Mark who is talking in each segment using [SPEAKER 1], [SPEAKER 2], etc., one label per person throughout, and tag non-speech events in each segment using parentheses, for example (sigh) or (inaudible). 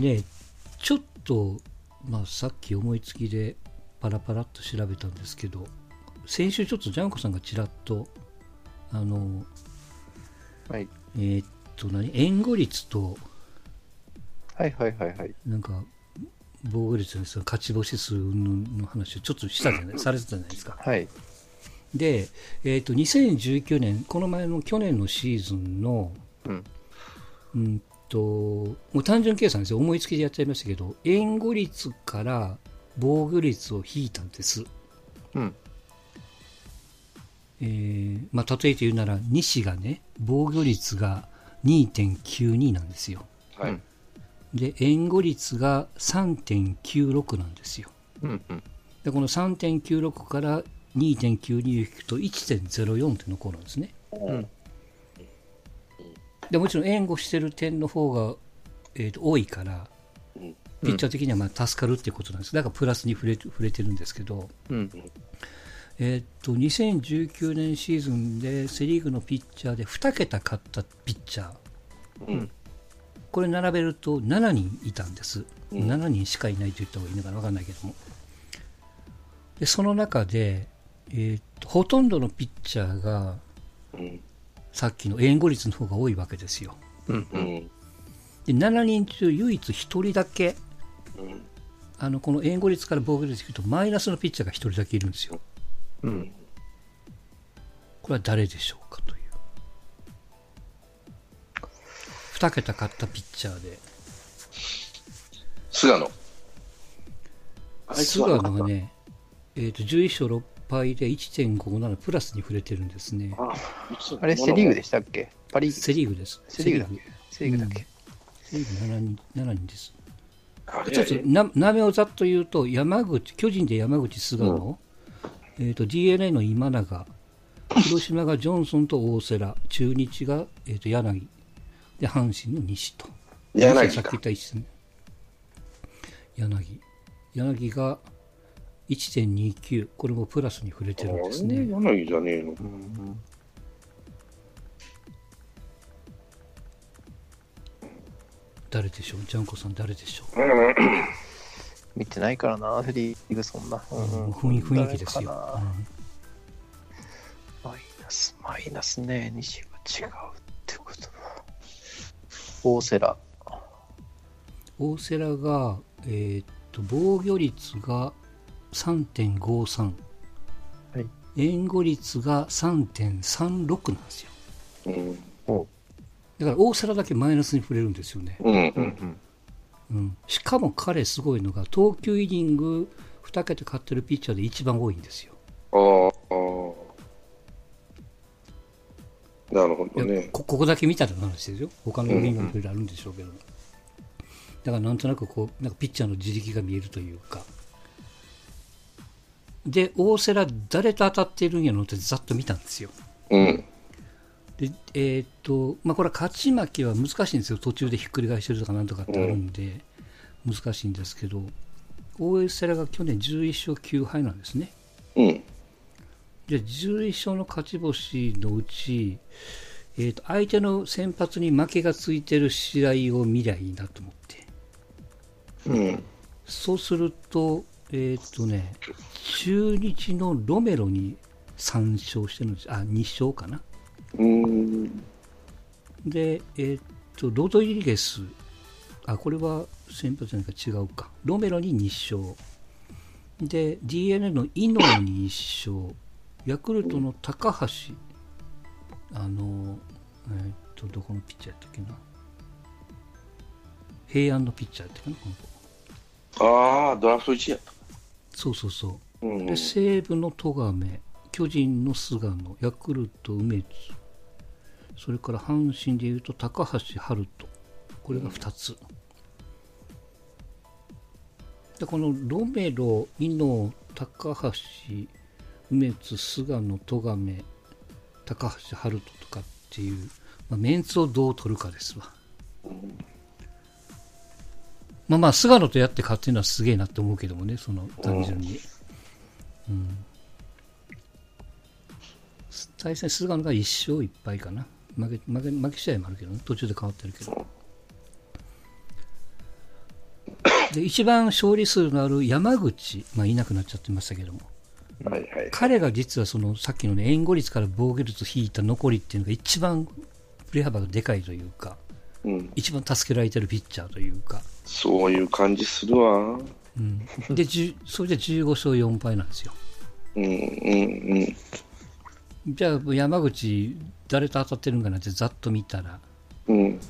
[SPEAKER 1] でね、ちょっと、まあ、さっき思いつきでパラパラっと調べたんですけど、先週ちょっとジャンコさんがちらっと、あの、
[SPEAKER 2] はい。
[SPEAKER 1] えーっと何、援護率と、
[SPEAKER 2] はいはいはいはい。
[SPEAKER 1] なんか、防御率です勝ち星数の話をちょっとしたじゃない、(clears throat) されてたじゃないですか。
[SPEAKER 2] はい。
[SPEAKER 1] で、えーっと、2019年、この前の去年のシーズンの、
[SPEAKER 2] うん。
[SPEAKER 1] うんと、もう単純計算ですよ。思いつきでやっちゃいましたけど、援護率から防御率を引いたんです。
[SPEAKER 2] うん。
[SPEAKER 1] えーまあ、例えて言うなら、西がね、防御率が2.92なんですよ。
[SPEAKER 3] はい。
[SPEAKER 2] うん
[SPEAKER 1] で、援護率が3.96なんですよ。
[SPEAKER 2] うんうん。
[SPEAKER 1] で、この3.96から2.92を引くと1.04って残るんですね。
[SPEAKER 2] うん。
[SPEAKER 1] でもちろん援護してる点の方が、えーと多いから、
[SPEAKER 3] うん
[SPEAKER 1] ピッチャー的にはまあ助かるってことなんです。だからプラスに触れ触れてるんですけど、
[SPEAKER 2] うん。
[SPEAKER 1] えーっと、2019年シーズンでセ・リーグのピッチャーで2桁勝ったピッチャー、
[SPEAKER 3] うん。
[SPEAKER 1] これ並べると7人いたんです。
[SPEAKER 3] うん
[SPEAKER 1] 7人しかいないと言った方がいいのかな分かんないけども。で、その中で、えーっと、ほとんどのピッチャーが、
[SPEAKER 3] うん。
[SPEAKER 1] さっきの援護率の方が多いわけですよ。
[SPEAKER 2] うん
[SPEAKER 3] う。ん。
[SPEAKER 1] で、7人中唯一1人だけ、
[SPEAKER 3] うん。
[SPEAKER 1] あの、この援護率から防御率でいくとマイナスのピッチャーが1人だけいるんですよ。
[SPEAKER 2] うん。
[SPEAKER 1] これは誰でしょうかという。2桁勝ったピッチャーで。
[SPEAKER 3] 菅野。
[SPEAKER 1] 菅
[SPEAKER 3] は
[SPEAKER 1] 野がね、えー、と11勝6敗で1.57プラスに触れてるんですね。
[SPEAKER 3] あ
[SPEAKER 2] あれ、セリーグでしたっけ？パリ
[SPEAKER 1] セ・リーグです。
[SPEAKER 2] セリーグだっけ？セリーグ。だっけ？
[SPEAKER 1] セ・リーグ7人 ,7 人です。ちょっとな名前をざっと言うと、山口、巨人で山口、菅野、えー、と d n a の今永、広島がジョンソンと大瀬良、中日が、えー、と柳、で阪神の西と。
[SPEAKER 3] 柳か。
[SPEAKER 1] さっき言った一線柳。柳が1.29、これもプラスに触れてるんですね。
[SPEAKER 3] 柳じゃねえの？
[SPEAKER 2] うん。
[SPEAKER 1] 誰でしょう？ジャンコさん誰でしょう、(coughs)
[SPEAKER 2] 見てないからな、セリーグそんな。うん
[SPEAKER 1] 雰囲雰囲気ですよ、
[SPEAKER 2] マイナス、マイナスね、西が違うってことだ。大瀬良。
[SPEAKER 1] うん大瀬良が、えーっと防御率が3.53、
[SPEAKER 2] はい
[SPEAKER 1] 援護率が3.36なんですよ
[SPEAKER 3] うん。
[SPEAKER 1] だから大瀬良だけマイナスに触れるんですよね、
[SPEAKER 3] うん。う。
[SPEAKER 2] うんん。
[SPEAKER 1] うん、しかも彼すごいのが投球イニング2桁勝ってるピッチャーで一番多いんですよ
[SPEAKER 3] ああ。なるほどね。
[SPEAKER 1] こここだけ見たらの話ですよ他のイニングもいろいろあるんでしょうけど、だからなんとなくこうなんかピッチャーの自力が見えるというかで大瀬良誰と当たってるんやろってざっと見たんですよ
[SPEAKER 3] うん。
[SPEAKER 1] でえーっとまあこれは勝ち負けは難しいんですよ途中でひっくり返してるとかなんとかってあるんで、難しいんですけど大瀬良が去年11勝9敗なんですね
[SPEAKER 3] うん。
[SPEAKER 1] じゃあ11勝の勝ち星のうち、えーと相手の先発に負けがついてる試合を見りゃいいなと思って
[SPEAKER 3] うん。
[SPEAKER 1] そうするとえっ、とね中日のロメロに3勝してるんです。あ2勝かな。
[SPEAKER 3] うん。
[SPEAKER 1] でえっ、とロドリゲス。あこれは先発じゃないか。違うか。ロメロに2勝。で d n a の伊能に1勝。ヤクルトの高橋。あのえっ、とどこのピッチャーやったっけな。平安のピッチャーやったっけなこの子。
[SPEAKER 3] ああ、ドラフト1やった。
[SPEAKER 1] そうそうそう。
[SPEAKER 3] うん。
[SPEAKER 1] で西武の戸亀巨人の菅野ヤクルト梅津。それから阪神でいうと高橋遥人。これが2つ、でこのロメロ伊能高橋梅津菅野戸亀高橋遥人とかっていう、まあ、メンツをどう取るかですわまあまあ菅野とやって勝ってるのはすげえなって思うけどもねその単純に、うん。対戦菅野が1勝1敗かな。負け負け負け試合もあるけどね。途中で変わってるけど。で一番勝利数のある山口、まあ、いなくなっちゃってましたけども、
[SPEAKER 3] はいはい。
[SPEAKER 1] 彼が実はそのさっきの、ね、援護率から防御率引いた残りっていうのが一番振れ幅がでかいというか、
[SPEAKER 3] うん。
[SPEAKER 1] 一番助けられてるピッチャーというか、
[SPEAKER 3] そういう感じするわ。
[SPEAKER 1] うん、で (laughs) それで15勝4敗なんですよ。
[SPEAKER 3] うんうんうん。
[SPEAKER 1] じゃあ山口、誰と当たってるんかなってざっと見たら、
[SPEAKER 3] うん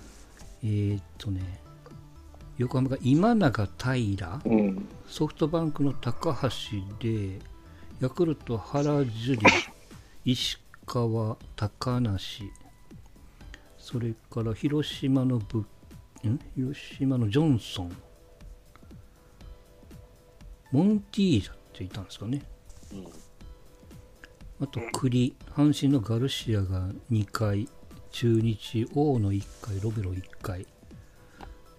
[SPEAKER 1] えーっとね、横浜が今永平、
[SPEAKER 3] うん。
[SPEAKER 1] ソフトバンクの高橋で、ヤクルト原樹里、石川、高梨、それから広島のぶん？広島のジョンソン、モンティージャっていたんですかね。あと栗、阪神のガルシアが2回、中日、大野1回、ロベロ1回、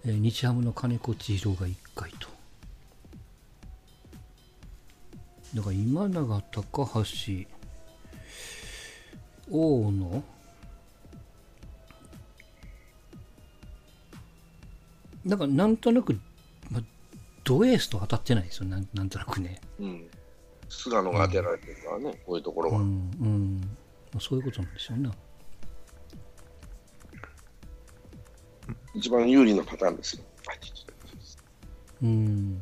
[SPEAKER 1] えー日ハムの金子千尋が1回と。だから今永、高橋、大野、なんかなんとなく、まあ、ドエースと当たってないですよ、なんなんとなくね。
[SPEAKER 3] うん。菅野が当てられてるからね、こういうところは。
[SPEAKER 1] うん、うん。まあそういうことなんでしょうね。
[SPEAKER 3] 一番有利なパターンですよ。
[SPEAKER 1] うん。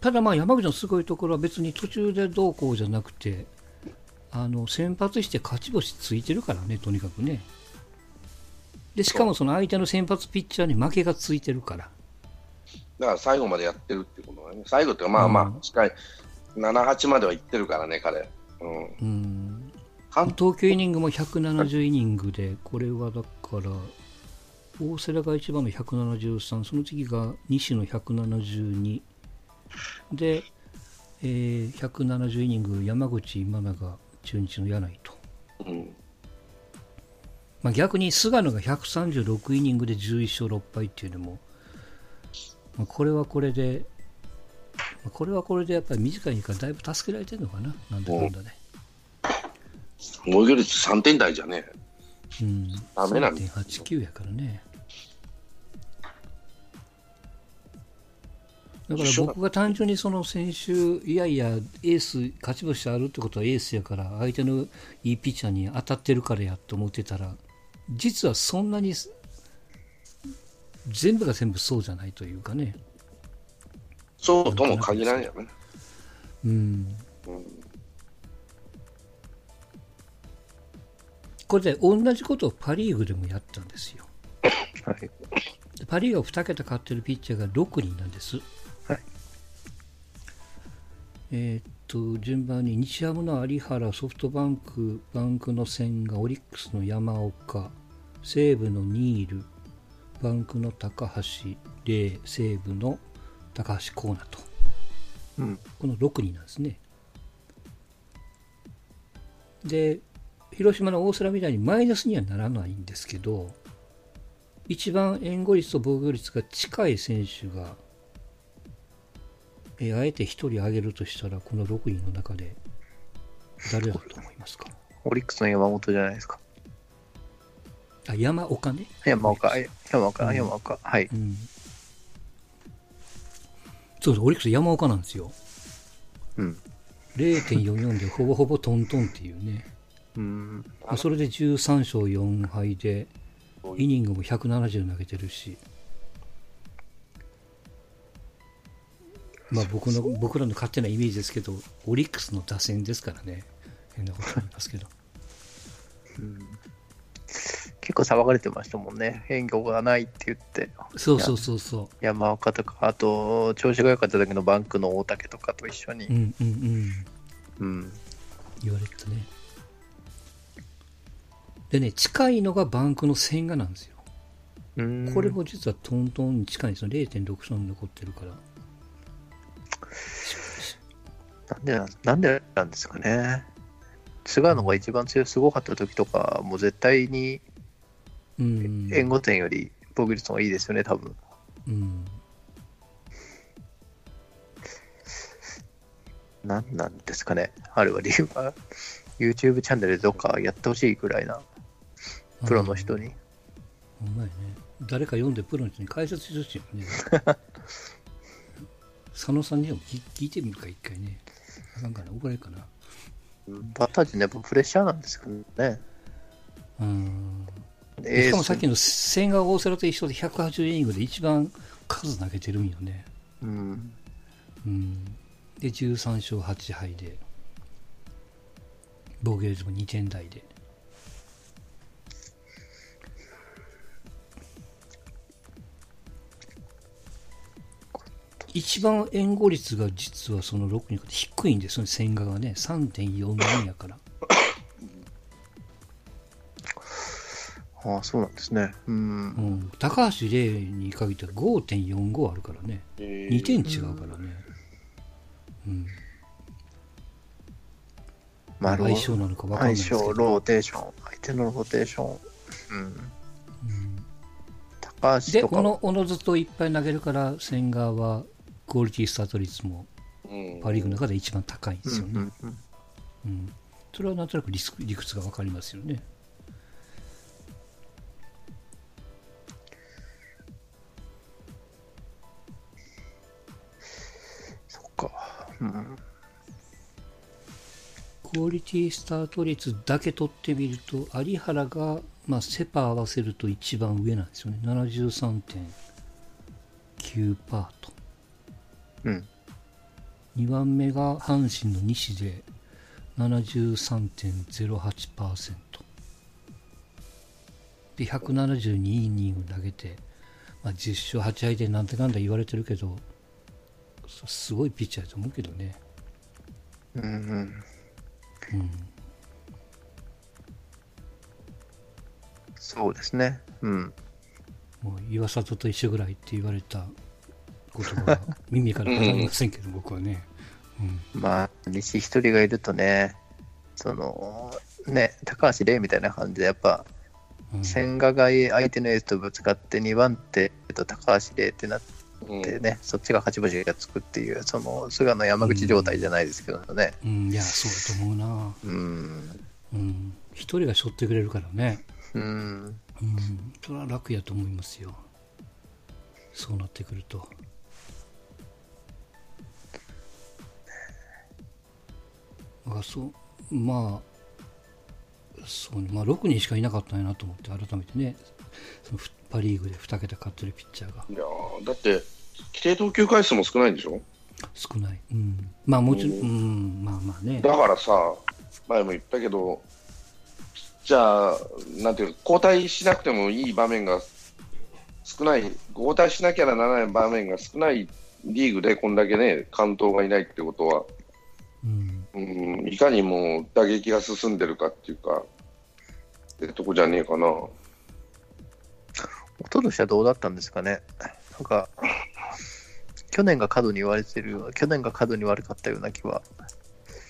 [SPEAKER 1] ただまあ山口のすごいところは別に途中でどうこうじゃなくて、あの先発して勝ち星ついてるからね、とにかくね。でしかもその相手の先発ピッチャーに負けがついてるから。
[SPEAKER 3] だから最後までやってるっていうことはね。最後っていうかまあま
[SPEAKER 1] うん
[SPEAKER 3] あ、近い。7、8までは行ってるからね、彼。うん。
[SPEAKER 1] うん。
[SPEAKER 3] 半
[SPEAKER 1] 投球イニングも170イニングで、これはだから、大瀬良が一番の173、その次が西の172、で、えー170イニング、山口、今永、中日の柳井と。
[SPEAKER 3] うん。
[SPEAKER 1] まあ、逆に菅野が136イニングで11勝6敗っていうのも、まあ、これはこれで、まあこれはこれでやっぱり短いからだいぶ助けられてるのかな、なんだかんだね。
[SPEAKER 3] 防御率3点台じゃね。
[SPEAKER 1] うん、
[SPEAKER 3] ダメなんです
[SPEAKER 1] 3.89やからね。だから僕が単純にその先週、いやいや、エース、勝ち星あるってことはエースやから、相手のいいピッチャーに当たってるからやと思ってたら、実はそんなに全部が全部そうじゃないというかね。
[SPEAKER 3] そうとも限らんよね。
[SPEAKER 1] うん。
[SPEAKER 3] うん。
[SPEAKER 1] これで同じことをパ・リーグでもやったんですよ。
[SPEAKER 2] はい。
[SPEAKER 1] でパ・リーグは2桁勝ってるピッチャーが6人なんです。
[SPEAKER 2] はい。
[SPEAKER 1] えーっと、順番に日ハムの有原、ソフトバンク、バンクの千賀、オリックスの山岡、西武のニール、バンクの高橋、レイ、西武の高橋光成と。
[SPEAKER 2] うん。
[SPEAKER 1] この6人なんですね。で、広島の大瀬良みたいにマイナスにはならないんですけど、一番援護率と防御率が近い選手が、えーあえて1人挙げるとしたら、この6人の中で誰だと思いますか？
[SPEAKER 2] オリックスの山本じゃないですか。
[SPEAKER 1] あ山岡ね。
[SPEAKER 2] 山岡、え山岡、
[SPEAKER 1] うん
[SPEAKER 2] 山岡。はい。
[SPEAKER 1] うん。そうです、オリックス山岡なんですよ。
[SPEAKER 2] うん。
[SPEAKER 1] 0.44でほぼほぼトントンっていうね。
[SPEAKER 2] うん。
[SPEAKER 1] まあそれで13勝4敗で、イニングも170投げてるし、まあ僕の僕らの勝手なイメージですけど、オリックスの打線ですからね、変なことありますけど。
[SPEAKER 2] 結構騒がれてましたもんね。変更がないって言って。
[SPEAKER 1] そうそうそうそ
[SPEAKER 2] 山岡とか、あと、調子が良かった時のバンクの大竹とかと一緒に
[SPEAKER 1] う。う。んうんうん。
[SPEAKER 2] うん。
[SPEAKER 1] 言われてたね。でね、近いのがバンクの千賀なんですよ。
[SPEAKER 2] うん
[SPEAKER 1] これも実はトントンに近いんですよ。0.63残ってるから。
[SPEAKER 2] なんでなん、でなんですかね。菅野が一番強い、すごかった時とか、もう絶対に
[SPEAKER 1] うん。
[SPEAKER 2] 援護点より防御率の方がいいですよね、多分。
[SPEAKER 1] うん。
[SPEAKER 2] なんなんですかね。あれは理由は、YouTube チャンネルでどっかやってほしいくらいな、プロの人に。
[SPEAKER 1] ほんまやね。誰か読んでプロの人に解説してほしいよね (laughs) 佐野さんにでも聞聞いてみるか一回ねあかんかな怒られるかな
[SPEAKER 2] バッター陣ね、やっぱプレッシャーなんですけどね。
[SPEAKER 1] うんしかもさっきの千賀大瀬良と一緒で180イニングで一番数投げてるんよね。
[SPEAKER 2] うん。
[SPEAKER 1] うん。で13勝8敗で防御率も2点台で。一番援護率が実はその6人低いんですよね千賀がね。3.44やから
[SPEAKER 2] ああ、そうなんですね。うん。
[SPEAKER 1] うん、高橋礼に限っては5.45あるからね。
[SPEAKER 3] え
[SPEAKER 1] 2点違うからね、うん、
[SPEAKER 2] まあ、
[SPEAKER 1] 相性なのか分かんないですけど。
[SPEAKER 2] 相性、ローテーション、相手のローテーション。うん。
[SPEAKER 1] うん
[SPEAKER 2] 高橋か。
[SPEAKER 1] でことのおのずといっぱい投げるから千賀はクオリティスタート率も
[SPEAKER 3] うん。
[SPEAKER 1] パ・リーグの中で一番高いんですよね、
[SPEAKER 2] うん
[SPEAKER 1] それはなんとなく理屈が分かりますよねクオリティスタート率だけ取ってみると有原が、まあ、セ・パ合わせると一番上なんですよね73.9%と
[SPEAKER 2] うん。
[SPEAKER 1] 2番目が阪神の西で73.08%で172イニング投げて、まあ、10勝8敗でなんてかんだ言われてるけどすすごいピッチャーだと思うけどね、
[SPEAKER 2] うんうん。
[SPEAKER 1] うん、
[SPEAKER 2] そうですね。うん。
[SPEAKER 1] もう岩里と一緒ぐらいって言われた言葉は耳から離れませんけど僕はね、うん、
[SPEAKER 2] まあ、西一人がいるとね、その、ね、高橋礼みたいな感じで、やっぱ、
[SPEAKER 1] うん
[SPEAKER 2] 千賀が相手のエースとぶつかって2番手と高橋礼ってなっ
[SPEAKER 3] うん。
[SPEAKER 2] てね、そっちが勝ち星がつくっていう、その菅野山口状態じゃないですけどね。
[SPEAKER 1] うん、いやそうだと思うな。
[SPEAKER 2] うん。
[SPEAKER 1] うん。一人が背負ってくれるからね。
[SPEAKER 2] うん。
[SPEAKER 1] うん。それは楽やと思いますよ。そうなってくると。だからそうまあそうね。まあ6人しかいなかったんやなと思って改めてね。そのふパ・リーグで2桁勝ってるピッチャーが。
[SPEAKER 3] いやーだって、規定投球回数も少ないんでしょ？
[SPEAKER 1] 少ない、うん、まあもちろん、うん、まあまあね。
[SPEAKER 3] だからさ、前も言ったけど、じゃあ、なんていうか交代しなくてもいい場面が少ない、交代しなきゃならない場面が少ないリーグでこんだけね、関東がいないってことは、
[SPEAKER 1] うん。
[SPEAKER 3] うん、いかにも打撃が進んでるかっていうか、ってとこじゃねえかな。
[SPEAKER 2] 一昨年はどうだったんですかね。なんか、去年が過度に言われてるような、去年が過度に悪かったような気は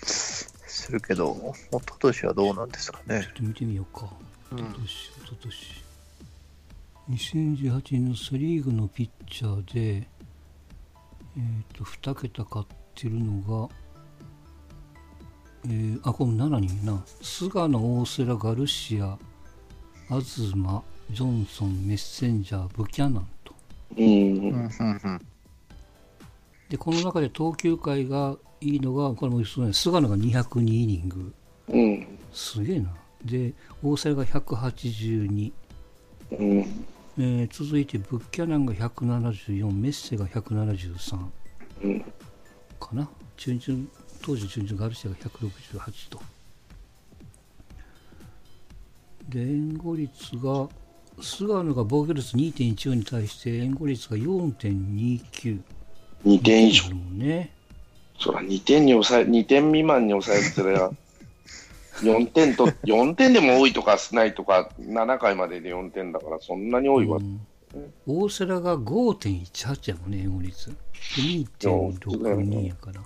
[SPEAKER 2] するけど、一昨年はどうなんですかね。
[SPEAKER 1] ちょ。っと見てみようか。
[SPEAKER 2] うん。
[SPEAKER 1] 一昨年一昨年。2018年のセ・リーグのピッチャーで、えー、と2桁勝ってるのが、えーあこれ7人やな。菅野、大瀬良、ガルシア、東、ジョンソン、メッセンジャー、ブキャナンと。
[SPEAKER 3] うん。
[SPEAKER 2] うんうんうん
[SPEAKER 1] でこの中で投球回がいいのがこれもそうね菅野が202イニング。
[SPEAKER 3] うん。
[SPEAKER 1] すげえな。で大瀬良が182
[SPEAKER 3] うん。
[SPEAKER 1] えー続いてブッキャナンが174メッセが173
[SPEAKER 3] うん。
[SPEAKER 1] かな。中日当時中日ガルシアが168と。で援護率が菅野が防御率2.14に対して援護率が4.29
[SPEAKER 3] 2点以上。
[SPEAKER 1] ね。
[SPEAKER 3] そら2点に抑え、2点未満に抑えるってのは、(laughs) 4点と、4点でも多いとか少ないとか、7回までで4点だから、そんなに多いわ。
[SPEAKER 1] うん。大瀬良が5.18やもんね援護率。で2.62やから。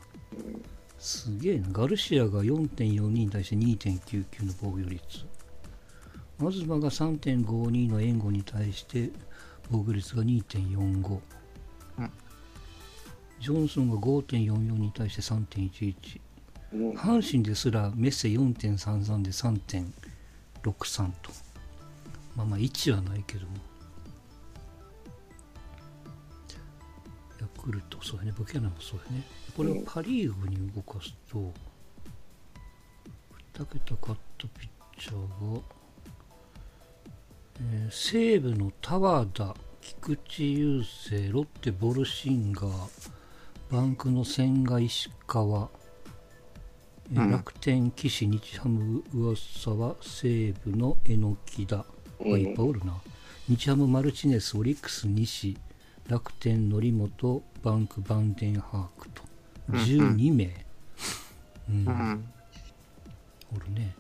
[SPEAKER 1] すげえな。ガルシアが4.42に対して2.99の防御率。東が3.52の援護に対して防御率が2.45、
[SPEAKER 2] うん
[SPEAKER 1] ジョンソンが5.44に対して3.11、
[SPEAKER 3] うん、
[SPEAKER 1] 阪神ですらメッセ4.33で3.63と。まあまあ1はないけども。ヤクルトそうやね。ブキャナもそうやね。これをパ・リーグに動かすと、2桁勝ったピッチャーが、えー、西武のタワーだ菊池雄星ロッテボルシンガーバンクの千賀、石川、えー
[SPEAKER 2] うん
[SPEAKER 1] 楽天、岸、日ハム、上沢、西武の榎木田、あいっぱいおるな。日ハム、マルチネス、オリックス、西、楽天、則本、バンク、バンデンハークと、
[SPEAKER 2] うんうん
[SPEAKER 1] 12名、うん
[SPEAKER 2] うん。
[SPEAKER 1] おるね。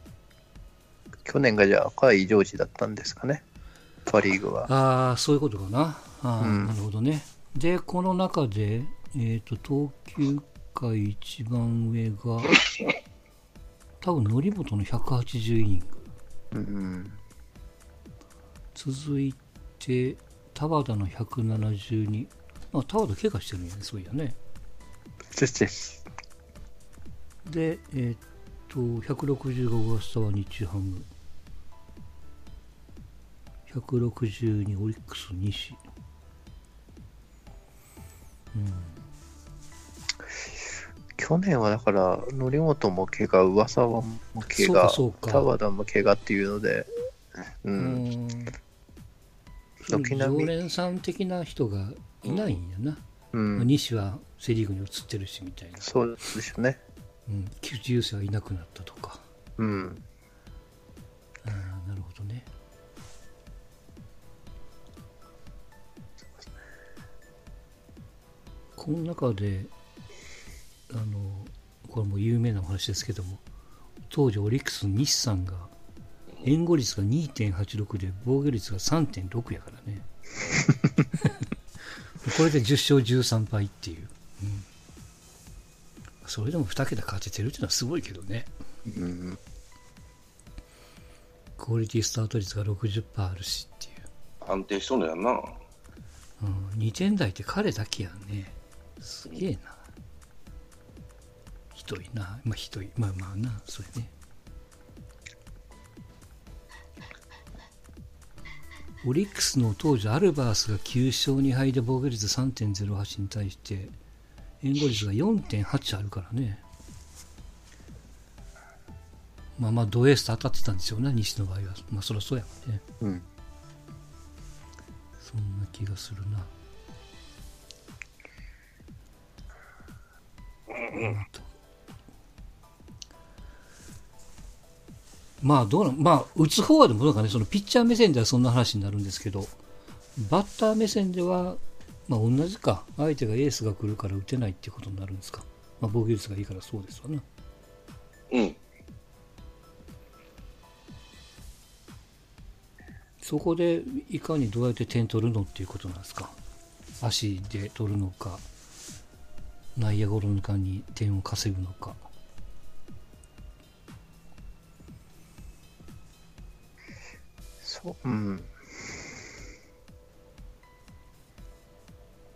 [SPEAKER 2] 去年がじゃあ赤い常時だったんですかね。パ・リーグは。
[SPEAKER 1] ああ、そういうことかな。あー
[SPEAKER 2] うん
[SPEAKER 1] なるほどね。で、この中で、えっ、と、投球回一番上が、(laughs) 多分、則本の180イニング。
[SPEAKER 2] うん。
[SPEAKER 1] 続いて、田和田の172。あ、田和田怪我してるんやね、そういやね。
[SPEAKER 2] ですです。
[SPEAKER 1] で、えっ、と、160が小笠原日ハム。162オリックス西。
[SPEAKER 2] 去年はだから、則本も怪我、噂はも怪我、田和田も怪我っていうので、う。
[SPEAKER 1] うんん。
[SPEAKER 2] 軒並み
[SPEAKER 1] 常連さん的な人がいないんやな。
[SPEAKER 2] うん。
[SPEAKER 1] 西はセ・リーグに移ってるしみたいな。
[SPEAKER 2] そうでしょうね。
[SPEAKER 1] うん。菊池雄星がいなくなったとか。
[SPEAKER 2] うん。
[SPEAKER 1] ああ、なるほどね。この中で、あの、これも有名なお話ですけども、当時オリックスの西さんが、援護率が2.86で防御率が3.6やからね。(laughs) これで10勝13敗っていう。うんそれでも2桁勝ててるっていうのはすごいけどね。
[SPEAKER 2] うん。
[SPEAKER 1] クオリティスタート率が60%あるしっていう。
[SPEAKER 3] 安定しとんのやんな。
[SPEAKER 1] うん、2点台って彼だけやんね。すげえな。ひどいな。まあひどい。まあまあな、それね。オリックスの当時アルバースが9勝2敗で防御率3.08に対して援護率が4.8あるからねまあまあドエースと当たってたんですよね西の場合はまあそりゃそうやもんね
[SPEAKER 2] うん。
[SPEAKER 1] そんな気がするな。うんとまあどうなん、まあ打つ方はでもどうかね、そのピッチャー目線ではそんな話になるんですけど、バッター目線では、まあ同じか、相手がエースが来るから打てないっていうことになるんですか？まあ防御率がいいからそうですわな。
[SPEAKER 3] うん。
[SPEAKER 1] そこでいかにどうやって点取るのっていうことなんですか？足で取るのか、内野ゴロの間に点を稼ぐのか。
[SPEAKER 2] そう。うん。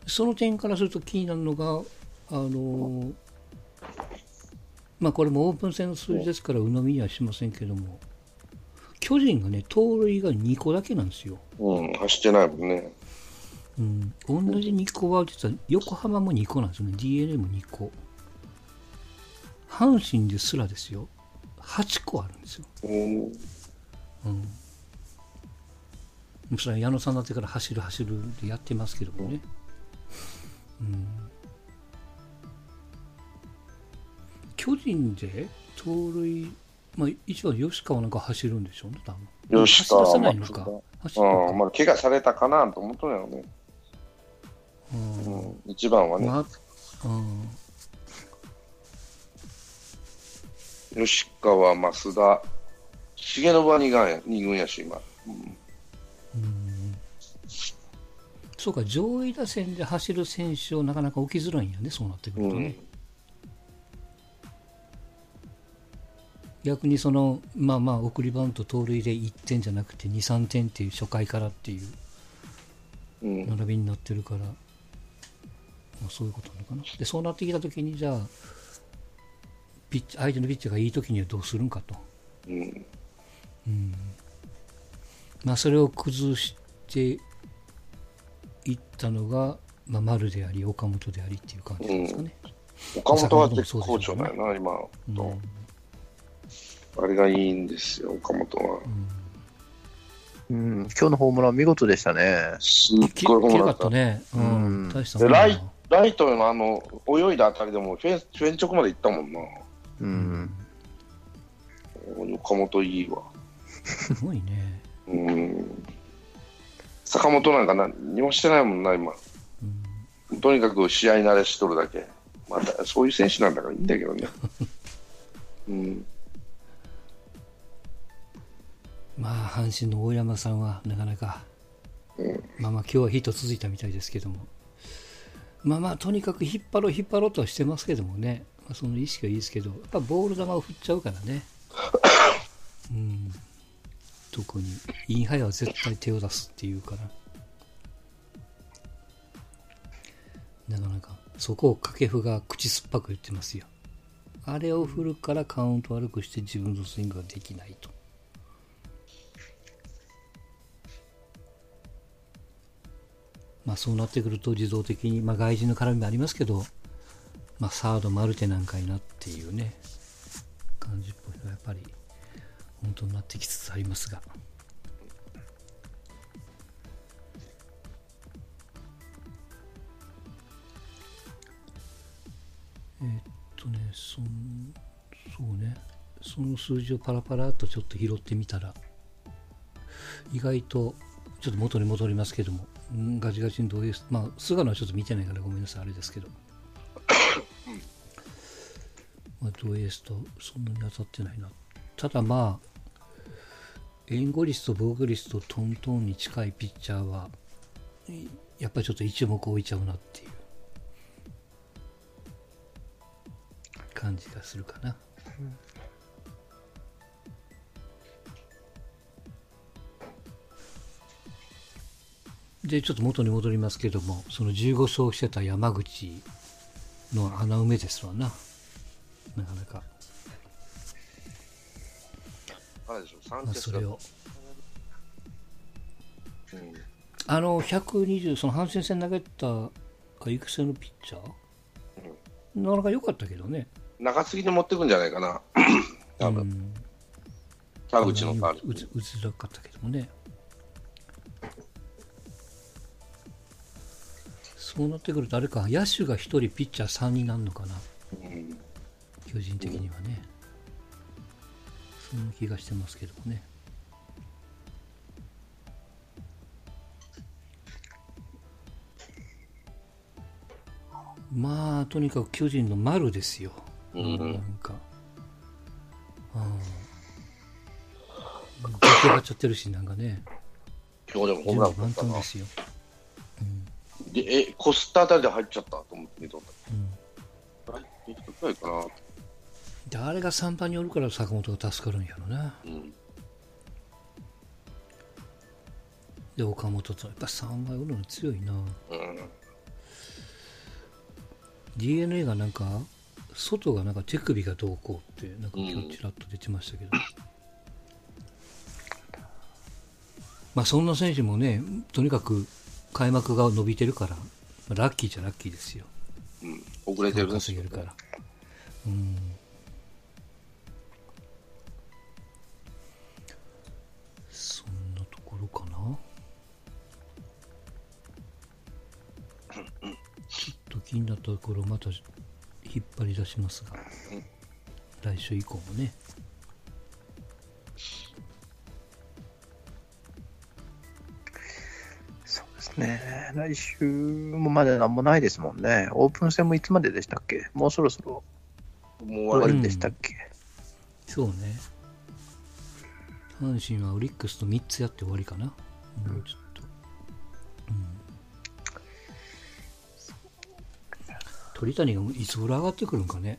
[SPEAKER 1] その点からすると気になるのが、あのーまあこれもオープン戦の数字ですから鵜呑みにはしませんけども、巨人がね、盗塁が2個だけなんですよ。
[SPEAKER 3] うん。走ってないもんね。
[SPEAKER 1] うん、同じ2個は実は横浜も2個なんですよね、d n a も2個。阪神ですらですよ、8個あるんですよ。
[SPEAKER 3] うん。
[SPEAKER 1] うん。それは矢野さんだってから走る走るでやってますけどもね。うん。巨人で盗塁、まあ一番吉川なんか走るんでしょうね、多分。
[SPEAKER 3] 吉川
[SPEAKER 1] 走らせないのか
[SPEAKER 3] 松。
[SPEAKER 1] 走る
[SPEAKER 3] うん。まあ、怪我されたかなと思ったんやろね。
[SPEAKER 1] う
[SPEAKER 3] うんん。一番はね。
[SPEAKER 1] まあ、うん。
[SPEAKER 3] 吉川、増田、重信は2軍や二軍やし、今。うん
[SPEAKER 1] そうか、上位打線で走る選手をなかなか置きづらいんやね、そうなってくるとね。逆にその、まあまあ、送りバント、盗塁で1点じゃなくて2、3点っていう初回からっていう
[SPEAKER 3] うん。
[SPEAKER 1] 並びになってるから、まあ、そういうことなのかな。で、そうなってきたときに、じゃあ、ピッチ相手のピッチャーがいいときにはどうするんかと。
[SPEAKER 3] うん。
[SPEAKER 1] まあ、それを崩していったのが、まあ、丸であり、岡本でありっていう感じですかね。
[SPEAKER 3] 岡本は絶好調だよな、今
[SPEAKER 1] うん
[SPEAKER 3] と。あれがいいんですよ、岡本は。
[SPEAKER 2] うん、今日のホームラン見事でしたね。
[SPEAKER 3] すっ
[SPEAKER 1] き
[SPEAKER 3] ごいホームランだった。
[SPEAKER 1] ったね。う
[SPEAKER 2] うん
[SPEAKER 1] ん。大した
[SPEAKER 3] でライライトのあの泳いだあたりでもフェンフェン直まで行ったもんな。
[SPEAKER 2] うん。
[SPEAKER 3] 岡本いいわ。
[SPEAKER 1] すごいね。
[SPEAKER 3] うん。坂本なんか何にもしてないもんな、今。
[SPEAKER 1] うん
[SPEAKER 3] とにかく試合慣れしとるだけ。またそういう選手なんだからいいんだけどね。(laughs) うん。
[SPEAKER 1] まあ、阪神の大山さんはなかなか、
[SPEAKER 3] うん
[SPEAKER 1] まあまあ、今日はヒット続いたみたいですけども、まあまあ、とにかく引っ張ろう、引っ張ろうとはしてますけどもね、まあ、その意識はいいですけど、やっぱボール球を振っちゃうからね、(laughs) うん、特に、インハイは絶対手を出すっていうから、なかなか、そこを掛布が口酸っぱく言ってますよ。あれを振るからカウント悪くして自分のスイングができないと。まあ、そうなってくると自動的に、まあ、外人の絡みもありますけど、まあ、サードマルテなんかいなっていうね。感じっぽい。のがやっぱり本当になってきつつありますがえーっとねそんそうねその数字をパラパラっとちょっと拾ってみたら意外とちょっと元に戻りますけども、うんガチガチに同意まあ、菅野はちょっと見てないからごめんなさい、あれですけど。(coughs) まあ、同エースとそんなに当たってないな。ただまあ、援護率と防御率とトントンに近いピッチャーは、やっぱりちょっと一目置いちゃうなっていう。感じがするかな。でちょっと元に戻りますけどもその15勝してた山口の穴埋めですわな。なかなか、
[SPEAKER 3] あれでしょ、
[SPEAKER 1] それを。
[SPEAKER 3] うん。
[SPEAKER 1] あの120その阪神戦投げた育成のピッチャー、なかなか良かったけどね。
[SPEAKER 3] 中継ぎで持ってくんじゃないかな、多分、
[SPEAKER 1] うん
[SPEAKER 3] 田口の代わり
[SPEAKER 1] 打ち打ちづらかったけどもね。そうなってくるとあれか。野手が1人ピッチャー3になるのかな。
[SPEAKER 3] うん。
[SPEAKER 1] 巨人的にはね、そんな気がしてますけどもね。まあとにかく巨人の丸ですよ、
[SPEAKER 3] うん。
[SPEAKER 1] なんか。ああ出来上がっちゃってるしなんかね。
[SPEAKER 3] 今日でもホー
[SPEAKER 1] 準
[SPEAKER 3] ムラン
[SPEAKER 1] 満タンですよ、
[SPEAKER 3] でえ、こすったあたりで入っちゃったと思って見とっ
[SPEAKER 1] うん。
[SPEAKER 3] た。はい、いくらいかな。
[SPEAKER 1] であれが3番におるから坂本が助かるんやろな
[SPEAKER 3] うん。
[SPEAKER 1] で岡本とやっぱ3番おるの強いな
[SPEAKER 3] うん。
[SPEAKER 1] d n a がなんか外がなんか手首がどうこうってなんか今日ちらっと出てましたけど、まあそんな選手もねとにかく開幕が伸びてるから、まあラッキーじゃラッキーですよ
[SPEAKER 3] うん。遅れてるんですよ
[SPEAKER 1] 稼げるからうん気になったところまた引っ張り出しますが来週以降もね。
[SPEAKER 2] そうですね。来週もまだ何もないですもんね。オープン戦もいつまででしたっけ？もうそろそろ
[SPEAKER 3] もう
[SPEAKER 2] 終わ
[SPEAKER 3] り
[SPEAKER 2] りでしたっけ、
[SPEAKER 1] そうね。阪神はオリックスと3つやって終わりかな。もうちょっと。うん鳥谷がいつ頃上がってくるんかね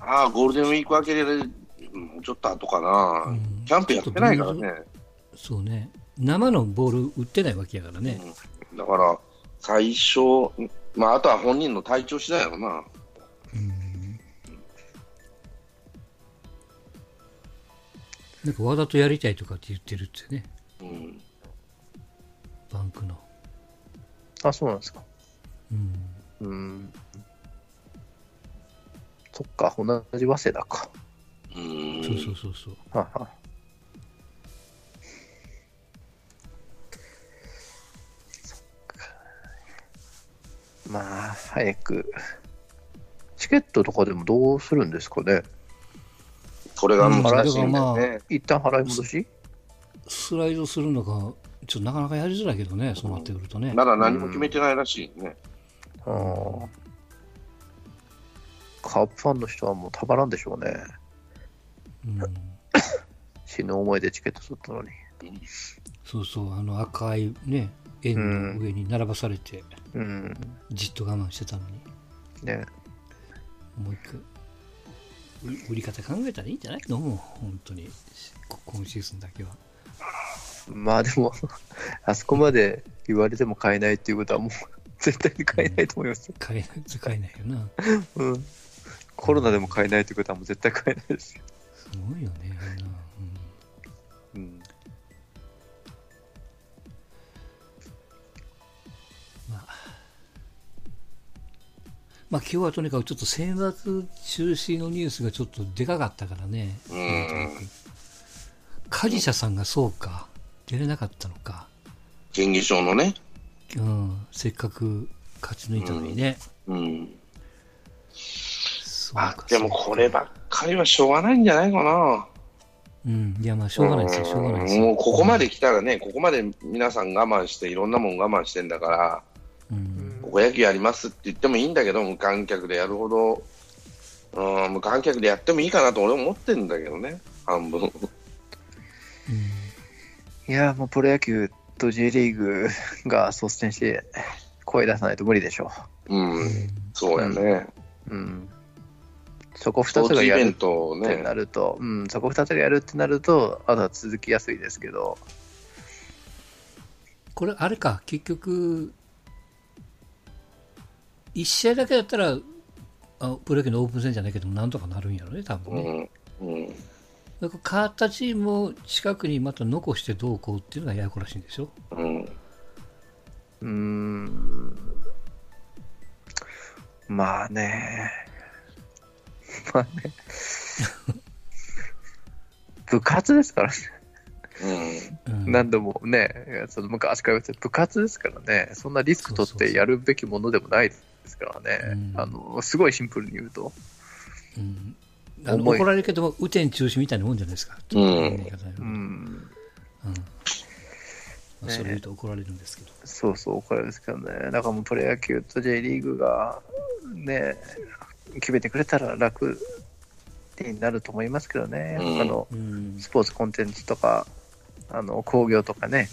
[SPEAKER 3] ああ、ゴールデンウィーク明けで、もうちょっと後かな。
[SPEAKER 1] うん
[SPEAKER 3] キャンプやってないからね。
[SPEAKER 1] そうね生のボール打ってないわけやからね、
[SPEAKER 3] うんだから、最初、まあ、あとは本人の体調次第やろな。
[SPEAKER 1] うんなんか和田とやりたいとかって言ってるってね
[SPEAKER 3] うん。
[SPEAKER 1] バンクの
[SPEAKER 2] あ、そうなんですか。
[SPEAKER 1] うん。
[SPEAKER 2] うん。そっか、同じ早稲田か。
[SPEAKER 3] う。
[SPEAKER 1] そうそうそうそう。(laughs)
[SPEAKER 2] はは。まあ、早く。チケットとかでもどうするんですかね
[SPEAKER 3] これが難しいんだよ
[SPEAKER 1] うん
[SPEAKER 3] ね。
[SPEAKER 2] 一旦払い戻し？
[SPEAKER 1] スライドするのが、ちょっとなかなかやりづらいけどね、そうなってくるとね。
[SPEAKER 3] まだ何も決めてないらしいね。
[SPEAKER 2] あーカープファンの人はもうたまらんでしょうね。
[SPEAKER 1] うん、
[SPEAKER 2] 死ぬ思いでチケット取ったのに。
[SPEAKER 1] そうそう、あの赤いね、円の上に並ばされて、
[SPEAKER 2] うん。
[SPEAKER 1] じっと我慢してたのに、
[SPEAKER 2] ね。
[SPEAKER 1] もう一回、売売り方考えたらいいんじゃない？のもう、本当に、こ今シーズンだけは。
[SPEAKER 2] まあでも、(laughs) あそこまで言われても買えないっていうことはもう絶対に買えないと思いますよ。
[SPEAKER 1] 買えない、買えないよな。
[SPEAKER 2] うん。コロナでも買えないってことはもう絶対買えないですよ。
[SPEAKER 1] すごいよね、あんな。うん
[SPEAKER 2] うん。
[SPEAKER 1] まあ、今日はとにかくちょっと選抜中止のニュースがちょっとでかかったからね。
[SPEAKER 3] うん。
[SPEAKER 1] 梶社さんがそうか、出れなかったのか。
[SPEAKER 3] 県議賞のね。
[SPEAKER 1] うん、せっかく勝ち抜いたのにね。
[SPEAKER 3] うん。
[SPEAKER 1] そうか
[SPEAKER 3] あでもこればっかりはしょうがないんじゃないかな。
[SPEAKER 1] うん、いや、まあ、しょうがないですよ、しょうがないですよ。
[SPEAKER 3] もうここまで来たらね、ここまで皆さん我慢して、いろんなもん我慢してんだから、
[SPEAKER 1] うん。
[SPEAKER 3] 高校野球やりますって言ってもいいんだけど、無観客でやるほど、うん、無観客でやってもいいかなと俺思ってんだけどね、半分。
[SPEAKER 1] うん
[SPEAKER 2] いや、もうプロ野球と J リーグが率先して声出さないと無理でしょ
[SPEAKER 3] うん、そうやね。
[SPEAKER 2] う。うん。そこ
[SPEAKER 3] スポ
[SPEAKER 2] 2つがやるってなると、うん、そこ2つがやるってなると、あとは続きやすいですけど、
[SPEAKER 1] これ、あれか、結局、一試合だけだったら、あプロ野球のオープン戦じゃないけども、なんとかなるんやろね、多分ね。
[SPEAKER 3] うん、うん、
[SPEAKER 1] だから変わったチームを近くにまた残してどうこうっていうのがややこらしいんでしょ？
[SPEAKER 3] うん、
[SPEAKER 2] うーん。まあね。(laughs) まあね。(laughs) 部活ですからね。
[SPEAKER 3] うん、
[SPEAKER 1] うん、
[SPEAKER 2] 何度もね、その昔から言って部活ですからね、そんなリスク取ってやるべきものでもないですからね、
[SPEAKER 1] うん
[SPEAKER 2] あのすごいシンプルに言うと、
[SPEAKER 1] うんあの怒られるけども、雨天中止みたいなもんじゃないですか。
[SPEAKER 3] うん。
[SPEAKER 2] うん、
[SPEAKER 1] それ言うと怒られるんですけど。
[SPEAKER 2] そうそう、これですけどね、だからもうプロ野球と J リーグがね、決めてくれたら楽になると思いますけどね、
[SPEAKER 3] うん。
[SPEAKER 2] 他の
[SPEAKER 1] うん、
[SPEAKER 2] スポーツコンテンツとか、あの工業とかね、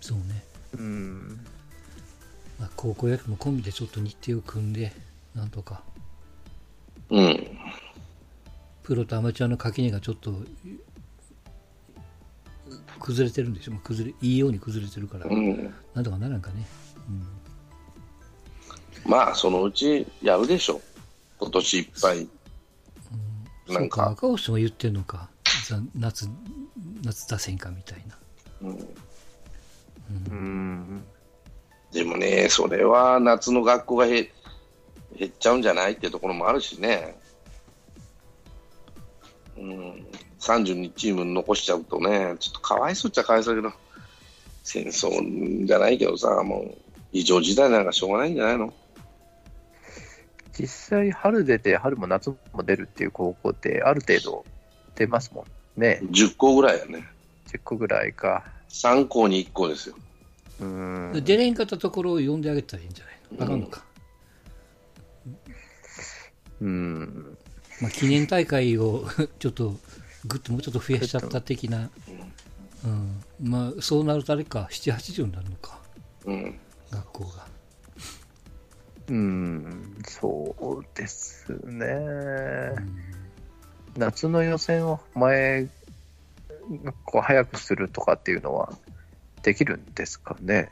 [SPEAKER 1] そうね。
[SPEAKER 2] うん、
[SPEAKER 1] まあ、高校野球もコンビでちょっと日程を組んで、なんとか、
[SPEAKER 3] うん、
[SPEAKER 1] プロとアマチュアの垣根がちょっと崩れてるんでしょ、まあ崩れいいように崩れてるから、
[SPEAKER 3] うん。
[SPEAKER 1] なんとかならんかね。
[SPEAKER 3] まあ、そのうちやるでしょ、今年いっぱい。なん
[SPEAKER 1] そうか、
[SPEAKER 3] か、
[SPEAKER 1] 赤星も言ってんのか、ざ夏、夏出せんかみたいな。
[SPEAKER 3] うん
[SPEAKER 2] うん、
[SPEAKER 3] でもね、それは夏の学校が減減っちゃうんじゃない？っていうところもあるしね。うん、32チーム残しちゃうとね、ちょっとかわいそうっちゃかわいそうだけど、戦争じゃないけどさ、もう異常事態なんかしょうがないんじゃないの？
[SPEAKER 2] 実際、春出て、春も夏も出るっていう高校って、ある程度出ますもんね、
[SPEAKER 3] ?10 校ぐらいやね。
[SPEAKER 2] 10個ぐらいか。
[SPEAKER 3] 3校に1校ですよ。
[SPEAKER 2] うん
[SPEAKER 1] で出れんかったところを呼んであげたらいいんじゃないの？あかんのか。
[SPEAKER 2] うん、
[SPEAKER 1] まあ、記念大会を (laughs) ちょっとぐっともうちょっと増やしちゃった的な、うんまあ、そうなるとあれか7、80になるのか
[SPEAKER 3] うん。
[SPEAKER 1] 学校が、
[SPEAKER 2] うん、そうですね。
[SPEAKER 1] うん
[SPEAKER 2] 夏の予選を前、こう早くするとかっていうのはできるんですかね。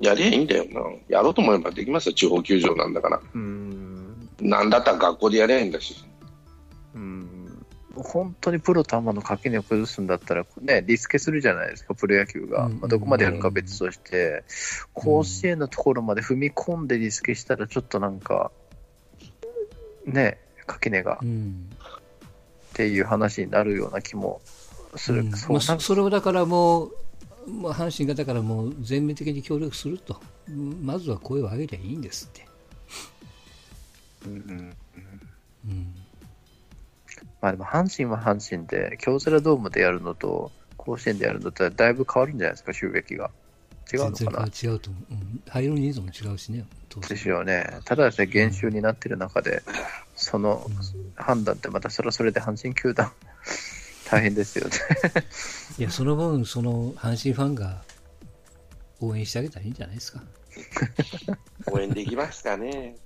[SPEAKER 3] やりゃいいんだよな。やろうと思えばできますよ、地方球場なんだから。
[SPEAKER 2] うん、
[SPEAKER 3] なんだったら学校でやりゃいいんだし。
[SPEAKER 2] うん、本当にプロとアマの垣根を崩すんだったら、ね、リスケするじゃないですか、プロ野球が。
[SPEAKER 1] うん
[SPEAKER 2] まあどこまでやるか別として、甲子園のところまで踏み込んでリスケしたら、ちょっとなんか、ね、垣根が
[SPEAKER 1] うん
[SPEAKER 2] っていう話になるような気もする。
[SPEAKER 1] うん
[SPEAKER 2] そう
[SPEAKER 1] まあ、そそれをだからもう、まあ、阪神がだからもう全面的に協力すると、うんまずは声を上げりゃいいんですって。
[SPEAKER 2] うんうん
[SPEAKER 1] うん
[SPEAKER 2] まあでも阪神は阪神で、京セラドームでやるのと、甲子園でやるのとだいぶ変わるんじゃないですか、収益が。違うの
[SPEAKER 1] 全
[SPEAKER 2] かな？
[SPEAKER 1] 然違うと思う、うん、入る人数も違うしね、
[SPEAKER 2] ですよね。ただですね、減収になってる中で、その判断ってまたそれはそれで阪神球団、(laughs) 大変ですよね。
[SPEAKER 1] いや、その分、その阪神ファンが応援してあげたらいいんじゃないですか。(laughs)
[SPEAKER 3] 応援できますかね。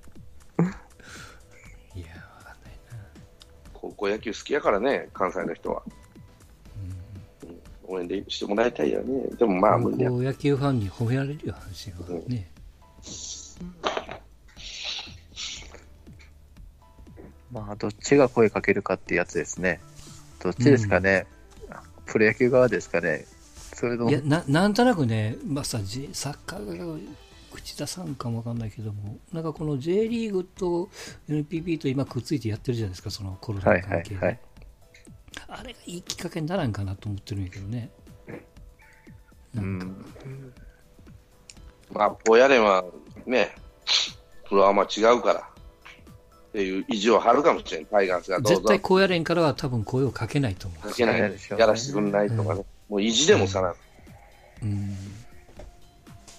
[SPEAKER 3] 高校野球好きやからね、関西の人は。うん応援でしてもらいたいよね。でもまあ無理
[SPEAKER 1] 校野球ファンに褒められるよ、阪神は。ね。
[SPEAKER 2] まあ、どっちが声かけるかっていうやつですね。どっちですかね。プロ野球側ですかね。それとも
[SPEAKER 1] いやななんとなくね、まあさ、サッカーが口出さんかもわかんないけども、なんかこの J リーグと NPB と今くっついてやってるじゃないですか、そのコロナ
[SPEAKER 2] はい
[SPEAKER 1] の関係で。
[SPEAKER 2] はいはい。
[SPEAKER 1] あれがいいきっかけにならんかなと思ってるんやけどね。
[SPEAKER 2] うん。
[SPEAKER 3] まあ、ポヤレンはね、プロアマ違うから。っていう意地を張るかもしれん、タイガースがどうぞ
[SPEAKER 1] 絶対。高野連からは多分声をかけないと思
[SPEAKER 3] かけない、やらせてくんないとかね。もう意地でもさらん。
[SPEAKER 1] う。うん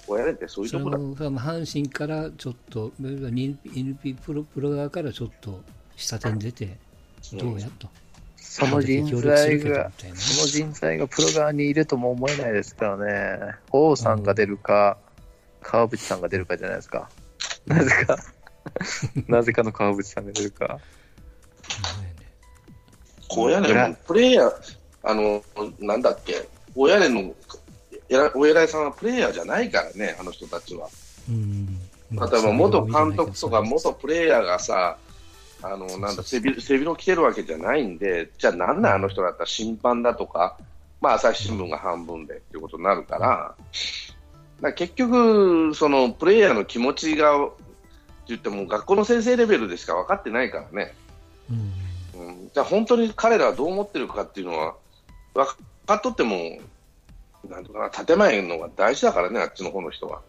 [SPEAKER 3] ポヤレンってそういうとこだ。
[SPEAKER 1] も阪神からちょっと、NP プロプロ側からちょっと下手に出て、どうやと。
[SPEAKER 2] その人材がその人材がプロ側にいるとも思えないですからね。王さんが出るか、川淵さんが出るかじゃないですか。なぜか、(laughs) なぜかの川淵さんが出るか。
[SPEAKER 3] 高野連もプレイヤー、あの、なんだっけ、高野連のお偉いさんはプレイヤーじゃないからね、あの人たちは。
[SPEAKER 1] うん。
[SPEAKER 3] 例えば元監督とか元プレイヤーがさ、あのなんだ背広着てるわけじゃないんで、じゃあなんなん。あの人だったら審判だとか、まあ、朝日新聞が半分でっていうことになるから、だから結局、そのプレイヤーの気持ちが、って言っても学校の先生レベルでしか分かってないからね、
[SPEAKER 1] うん。
[SPEAKER 3] うん、じゃあ本当に彼らはどう思ってるかっていうのは分かっとっても、なんとかな、建前のが大事だからね、あっちの方の人は。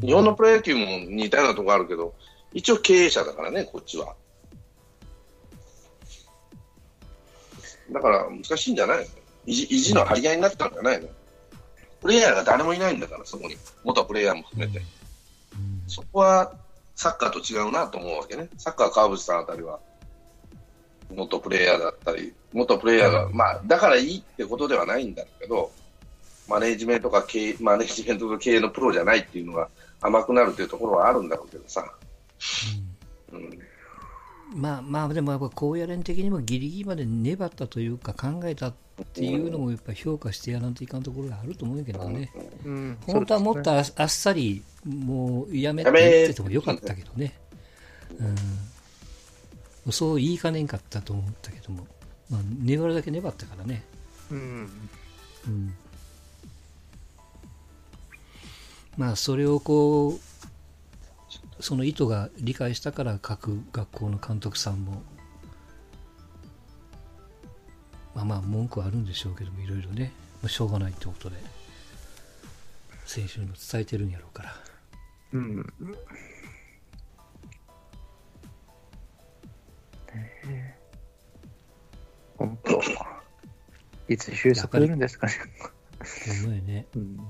[SPEAKER 3] 日本のプロ野球も似たようなところあるけど、一応経営者だからね、こっちは。だから難しいんじゃないの？意地意地の張り合いになったんじゃないの？プレイヤーが誰もいないんだから、そこに。元プレイヤーも含めて。そこはサッカーと違うなと思うわけね。サッカーは川淵さんあたりは元プレイヤーだったり、元プレイヤーが、まあ、だからいいってことではないんだけど、マネージメントか経営、マネージメントと経営のプロじゃないっていうのが甘くなるというところはあるんだろうけどさ。うん。
[SPEAKER 1] まあまあ、でもやっぱ高野連的にもギリギリまで粘ったというか考えたっていうのもやっぱ評価してやらんといかんところがあると思うけどね。
[SPEAKER 2] うん
[SPEAKER 1] 本当はもっとああっさりもうやめて
[SPEAKER 3] やめ
[SPEAKER 1] 言っててもよかったけどね。うん、そう言いかねんかったと思ったけども、まあ、粘るだけ粘ったからね。
[SPEAKER 2] うん
[SPEAKER 1] うん、まあそれをこうその意図が理解したから各学校の監督さんもまあまあ文句はあるんでしょうけどもいろいろね、まあ、しょうがないってことで選手にも伝えてるんやろうから。
[SPEAKER 2] うん。本当。いつ収束するんですかね。
[SPEAKER 1] ほんまやね。
[SPEAKER 2] うん